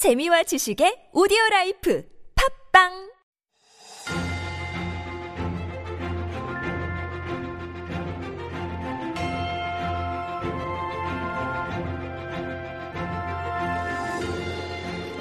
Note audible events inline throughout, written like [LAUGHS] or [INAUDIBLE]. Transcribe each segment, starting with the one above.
재미와 지식의 오디오 라이프 팝빵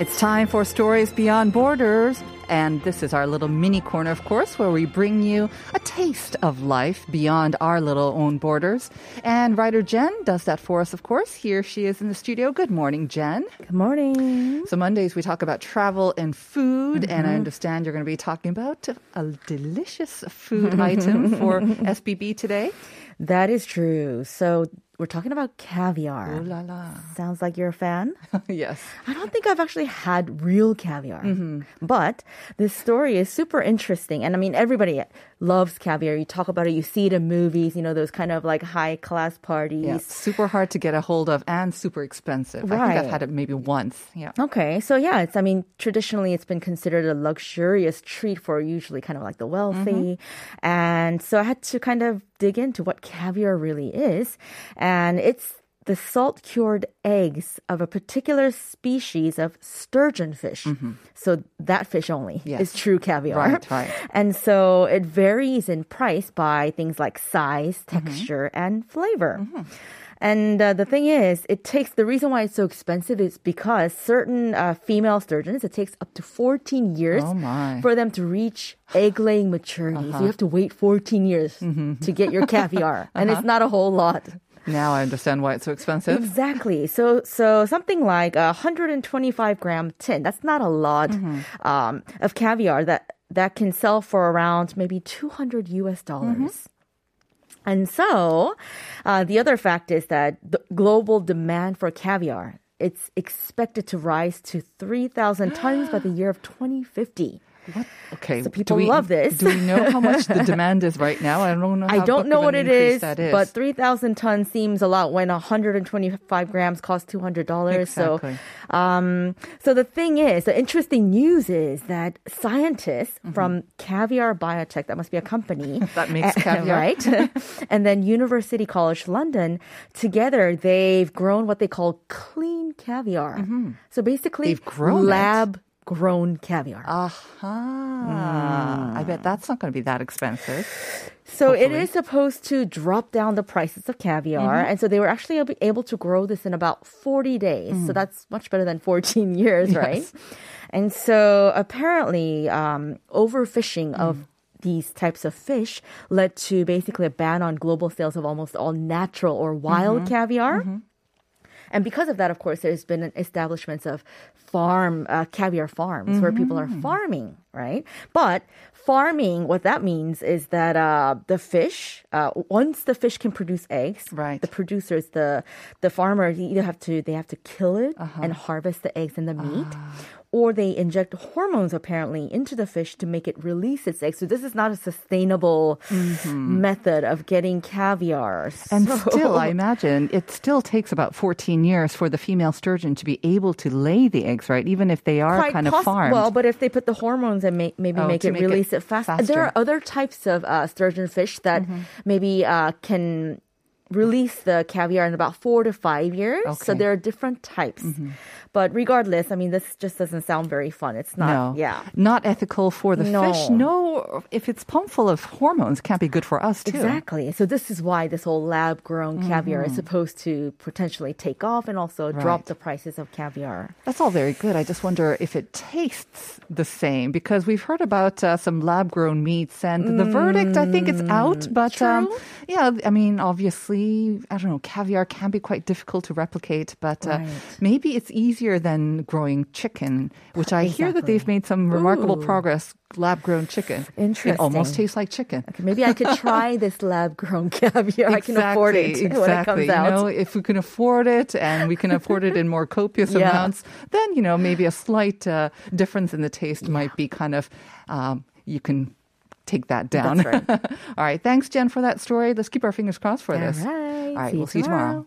It's time for Stories Beyond Borders. And this is our little mini corner, of course, where we bring you a taste of life beyond our little own borders. And writer Jen does that for us, of course. Here she is in the studio. Good morning, Jen. Good morning. So, Mondays we talk about travel and food. And I mm-hmm. understand you're going to be talking about a delicious food item for [LAUGHS] SBB today. That is true. So we're talking about caviar. Ooh la la. Sounds like you're a fan. [LAUGHS] yes. I don't think I've actually had real caviar, mm-hmm. but this story is super interesting. And I mean, everybody loves caviar. You talk about it, you see it in movies, you know, those kind of like high class parties. Yeah, super hard to get a hold of and super expensive. Right. I think I've had it maybe once. Yeah. Okay, so yeah, it's I mean traditionally it's been considered a luxurious treat for usually kind of like the wealthy, mm-hmm. and so I had to kind of dig into what caviar really is, and it's the salt cured eggs of a particular species of sturgeon fish. Mm-hmm. So that fish only Yes. is true caviar. Right, right. [LAUGHS] And so it varies in price by things like size, mm-hmm. texture, and flavor. Mm-hmm. And uh, the thing is, it takes the reason why it's so expensive is because certain uh, female sturgeons, it takes up to 14 years Oh, for them to reach egg laying maturity. So you have to wait 14 years [LAUGHS] to get your caviar. [LAUGHS] And it's not a whole lot. Now I understand why it's so expensive. Exactly. So so something like a 125 gram tin. That's not a lot um, of caviar that that can sell for around maybe 200 US dollars. And so, uh, the other fact is that the global demand for caviar it's expected to rise to 3,000 tons by the year of 2050. Okay. So people we- love this. Do we know how much the [LAUGHS] demand is right now? I don't know. I don't know what it is, is, but 3,000 tons seems a lot when 125 grams cost $200. Exactly. So, um, so the thing is, the interesting news is that scientists from Caviar Biotech, that must be a company. Mm-hmm. [LAUGHS] That makes [LAUGHS] caviar. right? and then University College London, together they've grown what they call clean caviar. So basically, Mm-hmm. They've grown it? Grown caviar. Aha. Mm. I bet that's not going to be that expensive. So it hopefully. is supposed to drop down the prices of caviar. Mm-hmm. And so they were actually able to grow this in about 40 days. So mm. that's much better than 14 [LAUGHS] years, right? And so apparently, um, overfishing of mm. these types of fish led to basically a ban on global sales of almost all natural or wild mm-hmm. caviar. Mm-hmm. And because of that, of course, there's been an establishments of farm uh, caviar farms where people are farming, right? But farming, what that means is that uh, the fish, uh, once the fish can produce eggs, Right. the producers, the the farmers either have to they have to kill it and harvest the eggs and the meat. Or they inject hormones apparently into the fish to make it release its eggs. So this is not a sustainable method of getting caviar. And So- still, I imagine it still takes about 14 years for the female sturgeon to be able to lay the eggs, right? Even if they are quite kind of farmed. Well, but if they put the hormones and may, maybe Oh, make it make it release it, fast. faster. There are other types of uh, sturgeon fish that Mm-hmm. maybe uh, can release the caviar in about four to five years. So Okay. Mm-hmm. there are different types. But regardless, I mean, this just doesn't sound very fun. It's not. no, Yeah. not ethical for the No. fish. No, if it's pumped full of hormones, it can't be good for us too. Exactly. So this is why this whole lab grown caviar is supposed to potentially take off and also drop Mm-hmm. The prices of caviar. That's all very good. I just wonder if it tastes the same because we've heard about uh, some lab grown meats and the verdict, I think it's out. But um, yeah, I mean, obviously, I don't know, caviar can be quite difficult to replicate, but uh, Right. maybe it's easier than growing chicken, which I hear that they've made some remarkable Ooh. progress. Lab grown chicken. It Interesting. almost tastes like chicken. Okay, maybe I could try [LAUGHS] this lab grown caviar. I can afford it Exactly, when it comes exactly. out. You know, if we can afford it and we can afford it in more copious [LAUGHS] Yeah. amounts, then you know maybe a slight uh, difference in the taste might be kind of um, you can take that down. Right. [LAUGHS] All right, thanks Jen for that story. Let's keep our fingers crossed for All this. right. All right, See we'll see you tomorrow. tomorrow.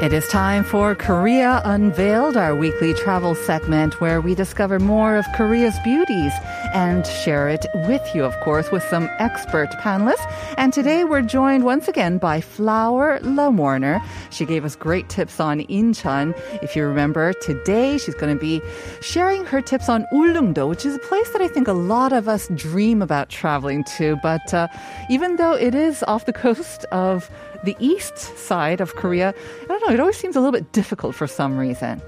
It is time for Korea Unveiled, our weekly travel segment where we discover more of Korea's beauties and share it with you, of course, with some expert panelists. And today we're joined once again by Flower Lamorner. She gave us great tips on Incheon. If you remember, today she's going to be sharing her tips on Ulleungdo, which is a place that I think a lot of us dream about traveling to. But uh, even though it is off the coast of the east side of Korea, I don't know, it always seems a little bit difficult for some reason.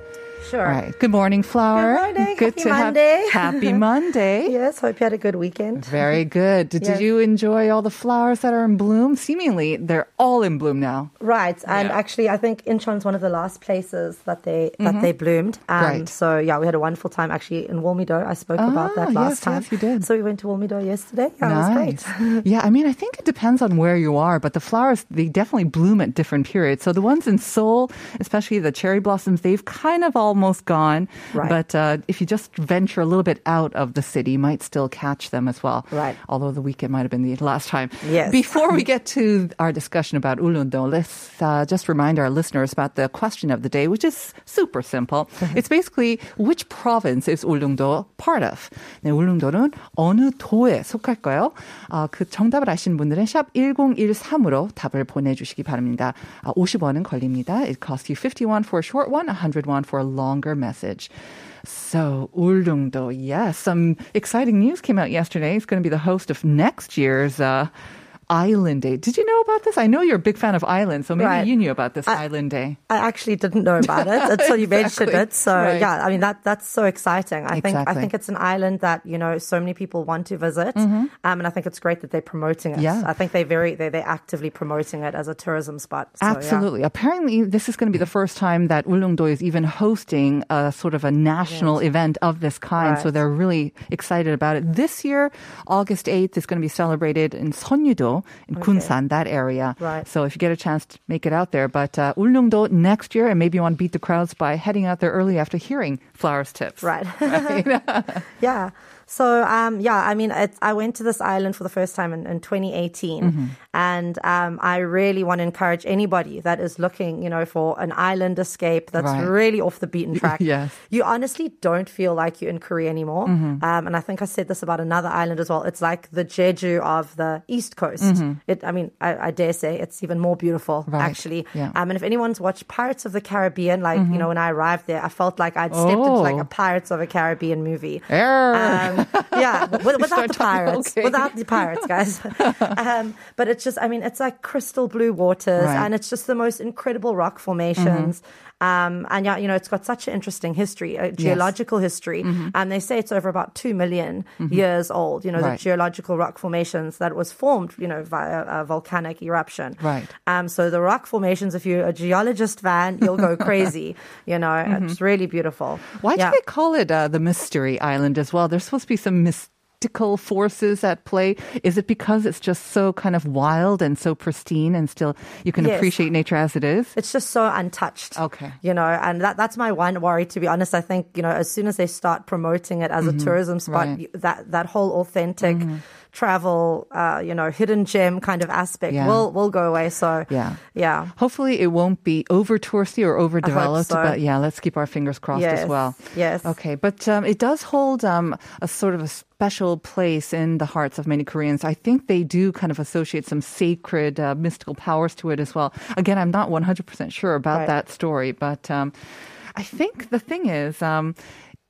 Sure. All right. Good morning, Flower. Good morning. Good Happy to Monday. have [LAUGHS] happy Monday. [LAUGHS] Yes, hope you had a good weekend. Very good. Did, Yes. did you enjoy all the flowers that are in bloom? Seemingly, they're all in bloom now. Right, and Yeah. actually, I think Incheon's one of the last places that they that they bloomed. Um, Mm-hmm. Right. So yeah, we had a wonderful time actually in Wolmido. I spoke about Ah, that last yes, time. yes, you did. So we went to Wolmido yesterday. Yeah, it was nice. great. yeah, I mean, I think it depends on where you are, but the flowers, they definitely bloom at different periods. So the ones in Seoul, especially the cherry blossoms, they've kind of almost gone. Right. But uh, if you just venture a little bit out of the city, you might still catch them as well. Right. Although the weekend might have been the last time. Yes. Before we [LAUGHS] get to our discussion about Ulleungdo, let's uh, just remind our listeners about the question of the day, which is super simple. [LAUGHS] it's basically which province is Ulleungdo part of? 네, 울릉도는 어느 도에 속할까요? 아, 그 정답을 아시는 분들은 샵 1013으로 답을 보내주시기 바랍니다. 아, 50원은 걸립니다. It costs you 51 for a short one, 101 for a long longer message. So, Ulleungdo, yes, some exciting news came out yesterday. He's going to be the host of next year's uh, Island Day. Did you know about this? I know you're a big fan of islands, so maybe Right. you knew about this I- Island Day. I actually didn't know about it [LAUGHS] until you mentioned it. So Right. yeah, I mean that that's so exciting. I think I think it's an island that you know so many people want to visit, um, and I think it's great that they're promoting it. Mm-hmm. Yeah. I think they very they they're actively promoting it as a tourism spot. So, yeah. Absolutely. Apparently, this is going to be the first time that Ulleungdo is even hosting a sort of a national event of this kind. So they're really excited about it. This year, August 8th is going to be celebrated in In Kunsan, that area. Right. So if you get a chance to make it out there. But uh, Ulleungdo next year, and maybe you want to beat the crowds by heading out there early after hearing Flowers tips. Right. [LAUGHS] [LAUGHS] yeah. So um, yeah, I mean, I went to this island for the first time in, in 2018, Mm-hmm. and um, I really want to encourage anybody that is looking, you know, for an island escape that's Right. really off the beaten [LAUGHS] track. Yes. Mm-hmm. You honestly don't feel like you're in Korea anymore. Um, and I think I said this about another island as well. It's like the Jeju of the East Coast. It, I mean, I, I dare say it's even more beautiful, Mm-hmm. Right. actually. Yeah. Um, and if anyone's watched Pirates of the Caribbean, like you know, when I arrived there, I felt like I'd stepped into like Oh. a Pirates of a Caribbean movie. Yeah, [LAUGHS] w- without the pirates, okay. without the pirates, guys. [LAUGHS] um, but it's just, I mean, it's like crystal blue waters, Right. and it's just the most incredible rock formations. Um, and yeah, you know, it's got such an interesting history, a geological history. And they say it's over about two million years old. You know, Right. the geological rock formations that was formed, you know, via a volcanic eruption. Right. Um, so the rock formations, if you're a geologist fan, you'll go [LAUGHS] crazy. You know, it's really beautiful. Why yeah. do they call it uh, the Mystery Island as well? There's supposed to be some forces at play. Is it because it's just so kind of wild and so pristine and still you can Yes. appreciate nature as it is? It's just so untouched. Okay. You know, and that, that's my one worry, to be honest. I think, you know, as soon as they start promoting it as a mm-hmm. tourism spot, Right. that, that whole authentic mm-hmm. Travel, uh, you know, hidden gem kind of aspect Yeah. will, will go away. So, Yeah. yeah. Hopefully, it won't be over touristy or overdeveloped. so. But yeah, let's keep our fingers crossed as well. yes. Okay, but um, it does hold um, a sort of a special place in the hearts of many Koreans. I think they do kind of associate some sacred, uh, mystical powers to it as well. Again, I'm not 100% sure about Right. that story, but um, I think the thing is, um,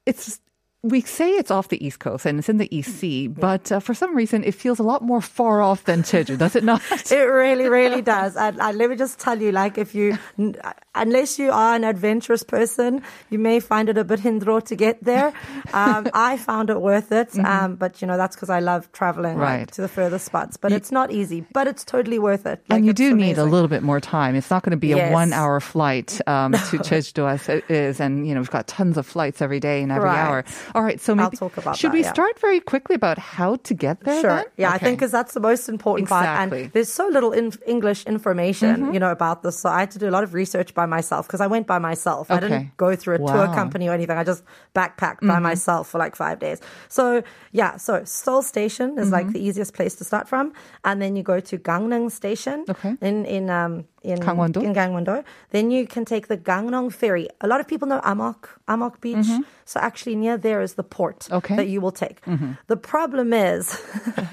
it's we say it's off the East Coast and it's in the East Sea, but uh, for some reason it feels a lot more far off than Jeju, does it not? [LAUGHS] It really, really does. And, and let me just tell you, like, if you, n- unless you are an adventurous person, you may find it a bit hindro to get there. [LAUGHS] Um, I found it worth it, um, but you know that's because I love traveling like, Mm-hmm. To the further spots. But it's not easy, but it's totally worth it. Like, and you do need a little bit more time. It's not going to be a one-hour flight um, to [LAUGHS] Jeju as it is, and you know we've got tons of flights every day and every Right. hour. All right, so maybe talk about should that, we yeah. start very quickly about how to get there? Sure. then? Yeah, I think because that's the most important part. Exactly. Mm-hmm. And there's so little in- English information, you know, about this. So I had to do a lot of research by myself because I went by myself. I didn't go through a tour Wow. Mm-hmm. company or anything. I just backpacked by myself for like five days. So yeah, so Seoul Station is like Mm-hmm. the easiest place to start from, and then you go to Gangneung Station Okay. in in um in Gangwon-do? in Gangwon-do. Then you can take the Gangneung ferry. A lot of people know Anmok Anmok Beach. So actually near there is the port Mm-hmm. Okay. that you will take. The problem is [LAUGHS]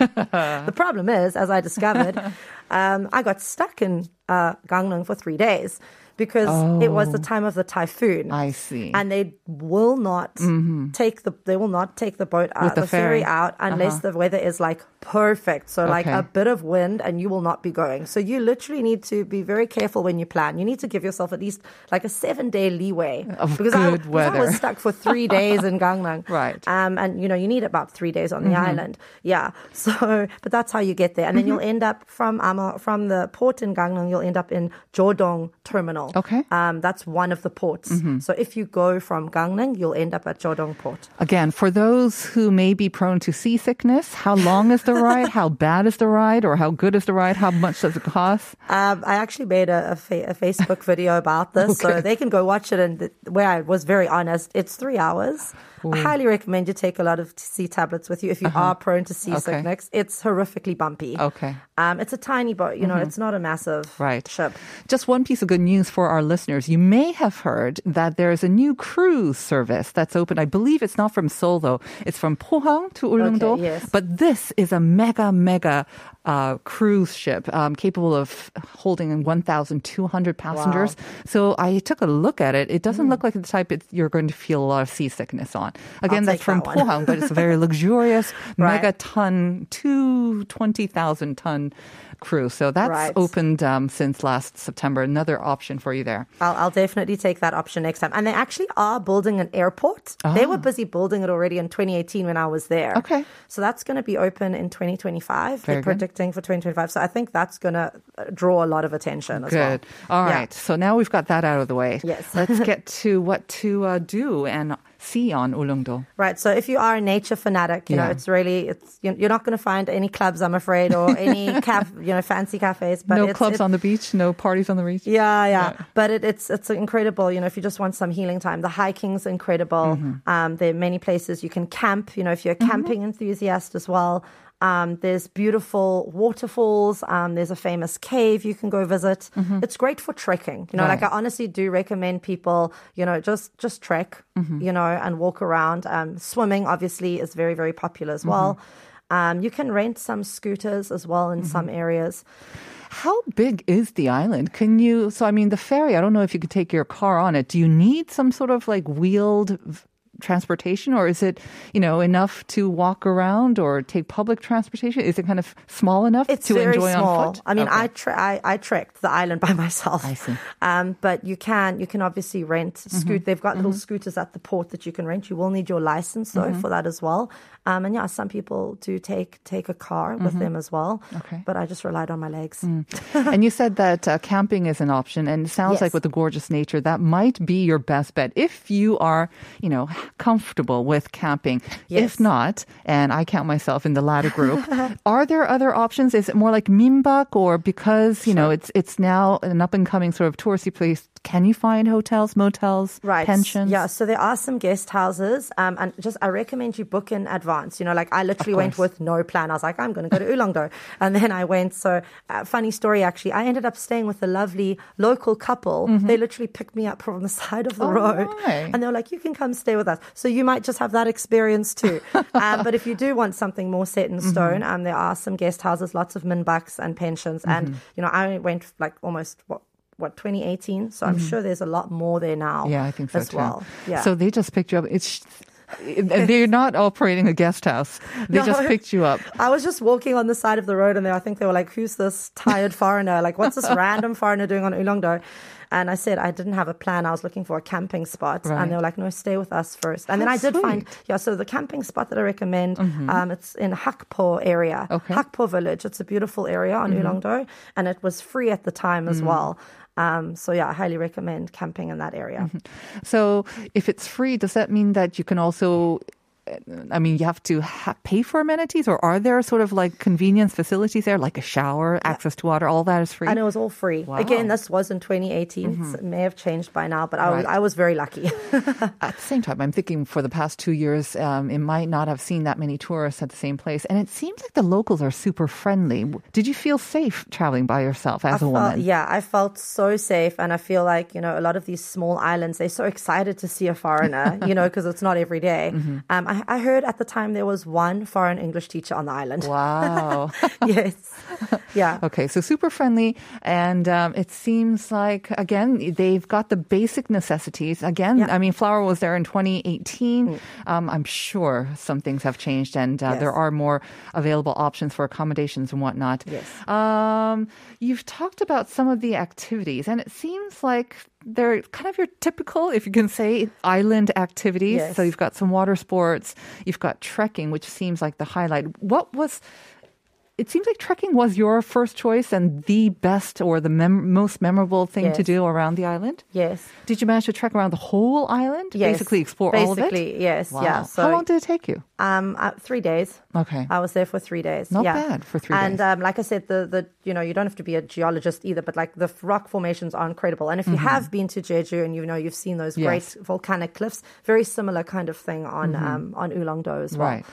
the problem is, as I discovered, [LAUGHS] um, I got stuck in uh, Gangneung for three days because it was the oh. time of the typhoon. Oh. I see. And they will not mm-hmm. take the they will not take the boat out, the the, ferry. out unless uh-huh. the weather is like perfect. So like a bit of wind and you will not be going. So you literally need to be very careful when you plan. You need to give yourself at least like a seven day leeway Of because I, good I weather. was stuck for three days in [LAUGHS] Gangneung. Right. Um, and you know, you need about three days on the mm-hmm. island. Yeah. [LAUGHS] So, but that's how you get there. And then mm-hmm. you'll end up from Ama, from the port in Gangneung, you'll end up in Jeodong Terminal. Okay. Um, that's one of the ports. So if you go from Gangneung, you'll end up at Jeodong Port. Again, for those who may be prone to seasickness, how long is the ride? how bad is the ride? Or how good is the ride? How much does it cost? Um, I actually made a, a, fa- a Facebook video about this, [LAUGHS] so they can go watch it. And th- where I was very honest, it's three hours. I highly recommend you take a lot of sea tablets with you if you are prone to seasickness. It's horrifically bumpy. Okay. Um, it's a tiny boat, you know, it's not a massive Right. ship. Just one piece of good news for our listeners. You may have heard that there is a new cruise service that's open. I believe it's not from Seoul though. It's from Pohang to Ulleungdo. Okay, yes. But this is a mega, mega uh, cruise ship um, capable of holding 1,200 passengers. So I took a look at it. It doesn't look like the type you're going to feel a lot of seasickness on. Again, that's from that. Pohang, but it's a very [LAUGHS] luxurious Right. mega ton, two 20,000 ton cruise. So that's Right. opened um, since last September. Another option for you there. I'll, I'll definitely take that option next time. And they actually are building an airport. They were busy building it already in 2018 when I was there. Ah. Okay. So that's going to be open in 2025. Very They're good. predicting for 2025. So I think that's going to draw a lot of attention as well. Good. All Yeah. right. So now we've got that out of the way. Yes. Let's [LAUGHS] get to what to uh, do and see on Ulleungdo. Right. So if you are a nature fanatic, you know, it's really, it's, you- you're not going to find any clubs, I'm afraid, or [LAUGHS] any caf, you know, fancy cafes. But no it's, clubs it's, on the beach, no parties on the beach. Yeah, yeah, But it, it's it's incredible. You know, if you just want some healing time, the hiking's incredible. Mm-hmm. Um, there are many places you can camp. You know, if you're a camping enthusiast as well. Um, there's beautiful waterfalls. Um, there's a famous cave you can go visit. It's great for trekking. You know, like I Mm-hmm. Honestly do recommend people, you know, just just trek, Mm-hmm. you know, and walk around. Um, swimming obviously is very very popular as well. Mm-hmm. Um, you can rent some scooters as well in some areas. How big is the island? Can you? So, I mean, the ferry, I don't know if you could take your car on it. Do you need some sort of like wheeled transportation or is it, you know, enough to walk around or take public transportation? Is it kind of small enough It's to very enjoy small. on foot? I mean, Okay. I, tre- I I trekked the island [LAUGHS] by myself. I see. Um, but you can you can obviously rent Mm-hmm. scoot. They've got little scooters at the port that you can rent. You will need your license though Mm-hmm. for that as well. Um, and yeah, some people do take take a car with them as well. Mm-hmm. Okay. Mm. But I just relied on my legs. [LAUGHS] and you said that uh, camping is an option, and it sounds like with the gorgeous nature, that might be your best bet if you are, you know, comfortable with camping. If not, and I count myself in the latter group, [LAUGHS] are there other options? Is it more like Minbak, or because you know it's it's now an up and coming sort of touristy place? Can you find hotels, motels, Right. pensions? Yeah. So there are some guest houses. Um, and just, I recommend you book in advance. You know, like I literally went with no plan. I was like, I'm going to go to Ulleungdo. [LAUGHS] And then I went. So, uh, funny story actually. I ended up staying with a lovely local couple. They literally picked me up [LAUGHS] from the side of the Mm-hmm. Oh, road. right. And they were like, you can come stay with us. So you might just have that experience too. [LAUGHS] um, but if you do want something more set in Mm-hmm. stone, um, there are some guest houses, lots of minbaks and pensions. And, Mm-hmm. you know, I went like almost, what, what 2018 so i'm sure there's a lot more there now Mm-hmm. Yeah, I think so as too. well yeah So they just picked you up. It's They're not operating a guest house. They No. just picked you up. [LAUGHS] I was just walking on the side of the road, and they, I think they were like, "Who's this tired foreigner? Like, what's this [LAUGHS] random foreigner doing on Ulleungdo?" And I said I didn't have a plan. I was looking for a camping spot, Right. and they were like, "No, stay with us first. And then I did find, yeah. So the camping spot that I recommend, um, it's in Hakpo area, Okay. Hakpo village. It's a beautiful area on Ulleungdo, and it was free at the time as well. Um, so yeah, I highly recommend camping in that area. So if it's free, does that mean that you can also? I mean, you have to ha- pay for amenities, or are there sort of like convenience facilities there, like a shower, access to water, all that is free? And it was all free. Wow. Again, this was in 2018. so It may have changed by now, but I was, I was very lucky. [LAUGHS] At the same time, I'm thinking for the past two years, um, it might not have seen that many tourists at the same place. And it seems like the locals are super friendly. Did you feel safe traveling by yourself as a I felt, woman? yeah, I felt so safe, and I feel like you know a lot of these small islands they're so excited to see a foreigner, [LAUGHS] you know, because it's not every day. Mm-hmm. Um, I, I heard at the time there was one foreign English teacher on the island. Wow. [LAUGHS] yes, yeah. Okay, so super friendly, and um, it seems like again they've got the basic necessities. Again, Yeah. Mm. I mean, Flower was there in 2018. Um, I'm sure some things have changed, and uh, Yes. there are more available options for accommodations and whatnot. Yes. Um, you've talked about some of the activities, and it seems like they're kind of your typical, if you can say, island activities. Yes. So you've got some water sports, you've got trekking, which seems like the highlight. What was it seems like trekking was your first choice and the best or the mem- most memorable thing to do around the island. Yes. Did you manage to trek around the whole island? Yes. Basically explore all of it? Basically, yes. Wow. Yeah. So How long did it take you? Um, uh, three days. Okay. I was there for three days. Not yeah. bad for three and, days. And um, like I said, the the you know you don't have to be a geologist either, but like the rock formations are incredible. And if you have been to Jeju and you know you've seen those great Mm-hmm. Yes. Mm-hmm. volcanic cliffs, very similar kind of thing on um, on Ulleungdo as well. Right.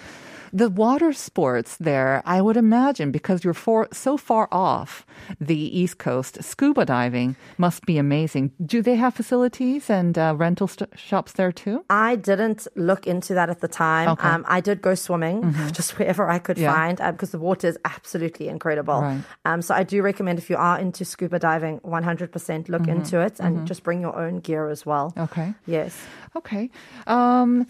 The water sports there, I would imagine, because you're for, so far off the East Coast, scuba diving must be amazing. Do they have facilities and uh, rental st- shops there too? I didn't look into that at the time. Okay. Mm-hmm. Um, I did go swimming [LAUGHS] just wherever I could Yeah. find because the water is absolutely incredible. Right. Um, so I do recommend if you are into scuba diving, 100% look Mm-hmm. into it and just bring your own gear as well. Okay. Yes. Okay. Um,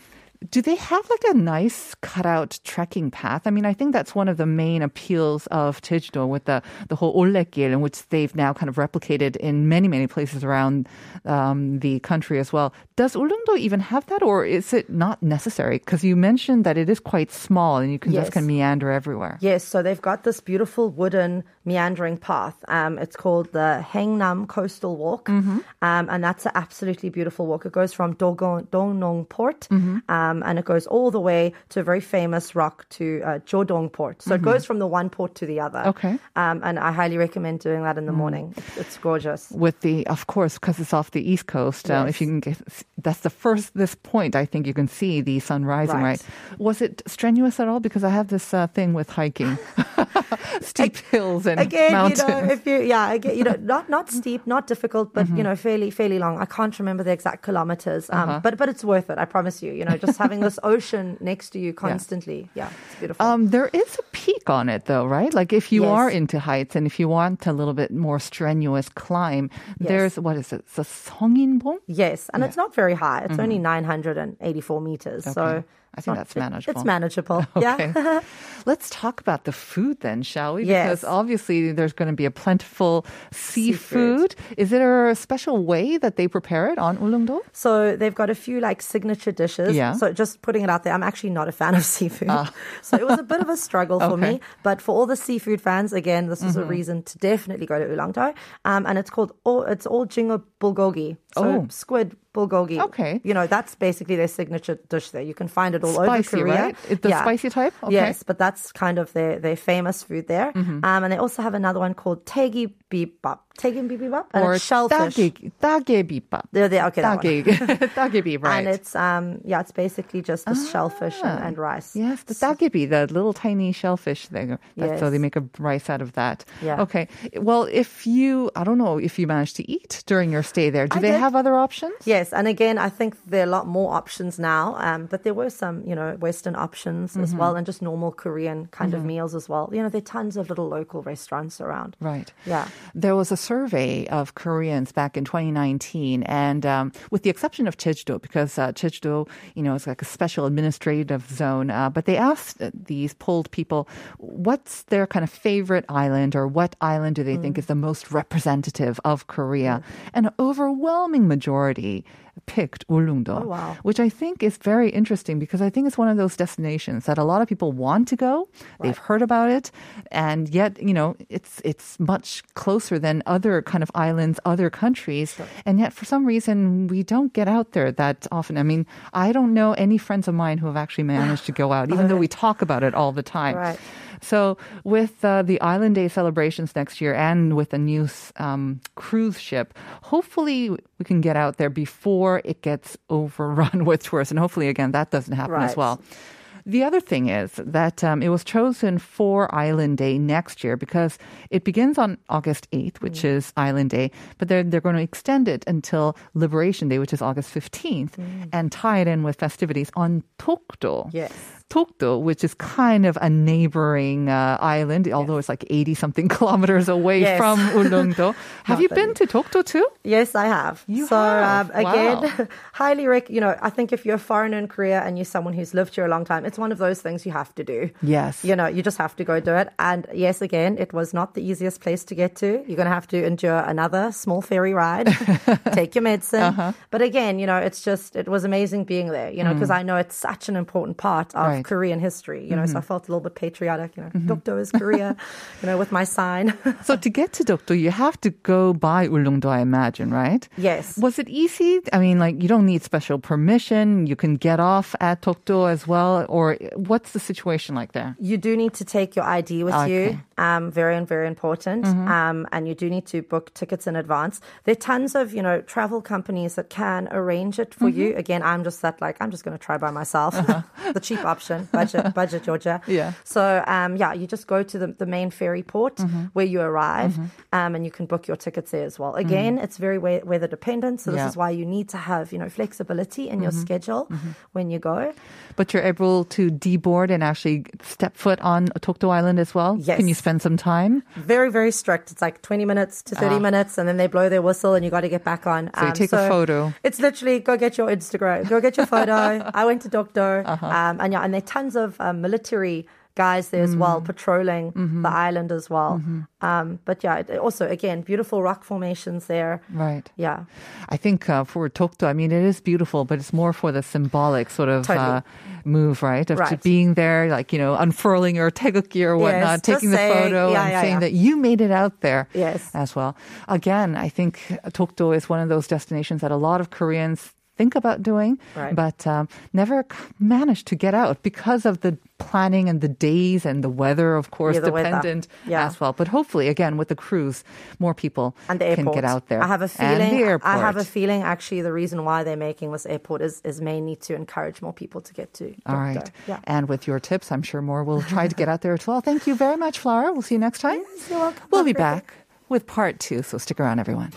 do they have like a nice cutout trekking path? I mean, I think that's one of the main appeals of Jeju-do with the, the whole Ollekgil, in which they've now kind of replicated in many, many places around um, the country as well. Does Ulleungdo even have that, or is it not necessary? Because you mentioned that it is quite small and you can just kind of meander everywhere. Yes, so they've got this beautiful wooden meandering path. Um, it's called the Haengnam Coastal Walk, Mm-hmm. um, and that's an absolutely beautiful walk. It goes from Dodong Port, Mm-hmm. Um, and it goes all the way to a very famous rock to uh, Jeodong Port. So it goes from the one port to the other. Mm-hmm. Okay. Mm. um, and I highly recommend doing that in the morning. It's, it's gorgeous. with the, of course, because it's off the east coast. Um, if you can get, that's the first this point. I think you can see the sun rising. Right? Right. Was it strenuous at all? Because I have this uh, thing with hiking, [LAUGHS] steep hills and Again, mountains. you know, if you, yeah, again, you know, not not steep, not difficult, but Mm-hmm. you know, fairly fairly long. I can't remember the exact kilometers, um, Uh-huh. but but it's worth it. I promise you. You know, just having this [LAUGHS] ocean next to you constantly, yeah, it's beautiful. um, there is a peak on it, though, right? Like if you Yes. are into heights and if you want a little bit more strenuous climb, Yes. there's what is it? It's a Seonginbong. yes, and it's not very high. It's only 984 meters, so Mm-hmm. Okay. I think that's manageable. it's manageable. [LAUGHS] Okay. Yeah. [LAUGHS] Let's talk about the food then, shall we? Yes. Because obviously there's going to be a plentiful seafood. Is there a special way that they prepare it on Ulleungdo? So they've got a few like signature dishes. Yeah. Ah. So just putting it out there, I'm actually not a fan of [LAUGHS] seafood. So it was a bit of a struggle for Okay. me. But for all the seafood fans, again, this is a reason to definitely go to Ulleungdo. Um, and it's called all it's ojingeo bulgogi. So Oh. squid bulgogi. Okay. You know, that's basically their signature dish there. You can find it all Spicy, over Korea. right? The spicy type? Okay. Yes, but that's kind of their, their famous food there. Mm-hmm. Um, and they also have another one called tegi bibimbap. Tegi bibimbap? And or it's shellfish. 따개, 따개비밥. They're there. Okay, that [LAUGHS] one. 따개, 따개비, right? And it's um yeah, it's basically just the shellfish and, and rice. Yes, the dagebi, the little tiny shellfish thing. That's So Yes. they make a rice out of that. Yeah. Okay. Well, if you, I don't know if you managed to eat during your stay there, do I they did. have other options? Yes, and again, I think there are a lot more options now. Um, but there were some um, you know, Western options as well, and just normal Korean kind of meals as well. You know, there are tons of little local restaurants around. Right. Yeah. There was a survey of Koreans back in 2019, and um, with the exception of Jeju-do, because uh, Jeju-do, you know, is like a special administrative zone, uh, but they asked these polled people what's their kind of favorite island or what island do they Mm. think is the most representative of Korea? An overwhelming majority picked Ulleungdo, Oh, wow. which I think is very interesting because I think it's one of those destinations that a lot of people want to go. They've heard about it, and yet you know it's it's much closer than other kind of islands, other countries, and yet for some reason we don't get out there that often. I mean, I don't know any friends of mine who have actually managed to go out, [LAUGHS] even though we talk about it all the time. Right. So, with uh, the Island Day celebrations next year and with a new um, cruise ship, hopefully we can get out there before it gets overrun [LAUGHS] with tourists. And hopefully, again, that doesn't happen as well. The other thing is that um, it was chosen for Island Day next year because it begins on August 8th, which is Island Day, but they're, they're going to extend it until Liberation Day, which is August 15th, and tie it in with festivities on Tokdo. Yes. Tokdo, which is kind of a neighboring uh, island, although it's like 80 something [LAUGHS] kilometers away Yes. from Ulleungdo. [LAUGHS] Have you been to Tokdo too? Yes, I have. You so have? Um, again, Wow. [LAUGHS] highly rec. You know, I think if you're a foreigner in Korea and you're someone who's lived here a long time, it's one of those things you have to do. Yes. You know, you just have to go do it. And yes, again, it was not the easiest place to get to. You're going to have to endure another small ferry ride, take your medicine. Uh-huh. But again, you know, it's just, it was amazing being there, you know, because I know it's such an important part of Mm. Right. Mm-hmm. Korean history, you know, so I felt a little bit patriotic, you know, Dokdo is Korea, [LAUGHS] you know, with my sign. [LAUGHS] So to get to Dokdo, you have to go by Ulleungdo, I imagine, right? yes. Was it easy? I mean, like you don't need special permission. You can get off at Tokdo as well, or what's the situation like there? You do need to take your ID with Okay. you. Um, very and very important. Um, and you do need to book tickets in advance. There are tons of you know travel companies that can arrange it for you. Again, I'm just that like I'm just going to try by myself, [LAUGHS] the cheap option, budget, [LAUGHS] budget Georgia. Yeah. So um, yeah, you just go to the, the main ferry port where you arrive, um, and you can book your tickets there as well. Again, it's very we- weather dependent. So this Yeah. is why you need to have you know flexibility in your schedule when you go. But you're able to deboard and actually step foot on Tokdo Island as well. Yes. Can you spend some time? very very strict it's like 20 minutes to 30 minutes and then they blow their whistle and you got to get back on So you take a photo. it's literally go get your instagram go get your photo [LAUGHS] i went to Dokdo Uh-huh. um, and yeah and there are tons of um, military guys there as well Mm. patrolling Mm-hmm. the island as well um, but yeah also again beautiful rock formations there Right. yeah I think uh, for Tokdo, I mean, it is beautiful, but it's more for the symbolic sort of uh, move, right? Of Right. being there, like, you know, unfurling your taegeukgi or whatnot, just taking the saying, photo yeah, and yeah, saying yeah. that you made it out there Yes. as well. Again, I think Tokdo is one of those destinations that a lot of Koreans think about doing, Right. but um, never managed to get out because of the planning and the days and the weather, of course, Yeah, dependent Yeah. as well. But hopefully, again, with the cruise, more people and the can get out there. I have a feeling. I have a feeling. Actually, the reason why they're making this airport is is mainly to encourage more people to get to. All right. Yeah. And with your tips, I'm sure more will try to get out there as well. Thank you very much, Flora. We'll see you next time. Yes, you're welcome. We'll be Have a great back with part two, so stick around, everyone.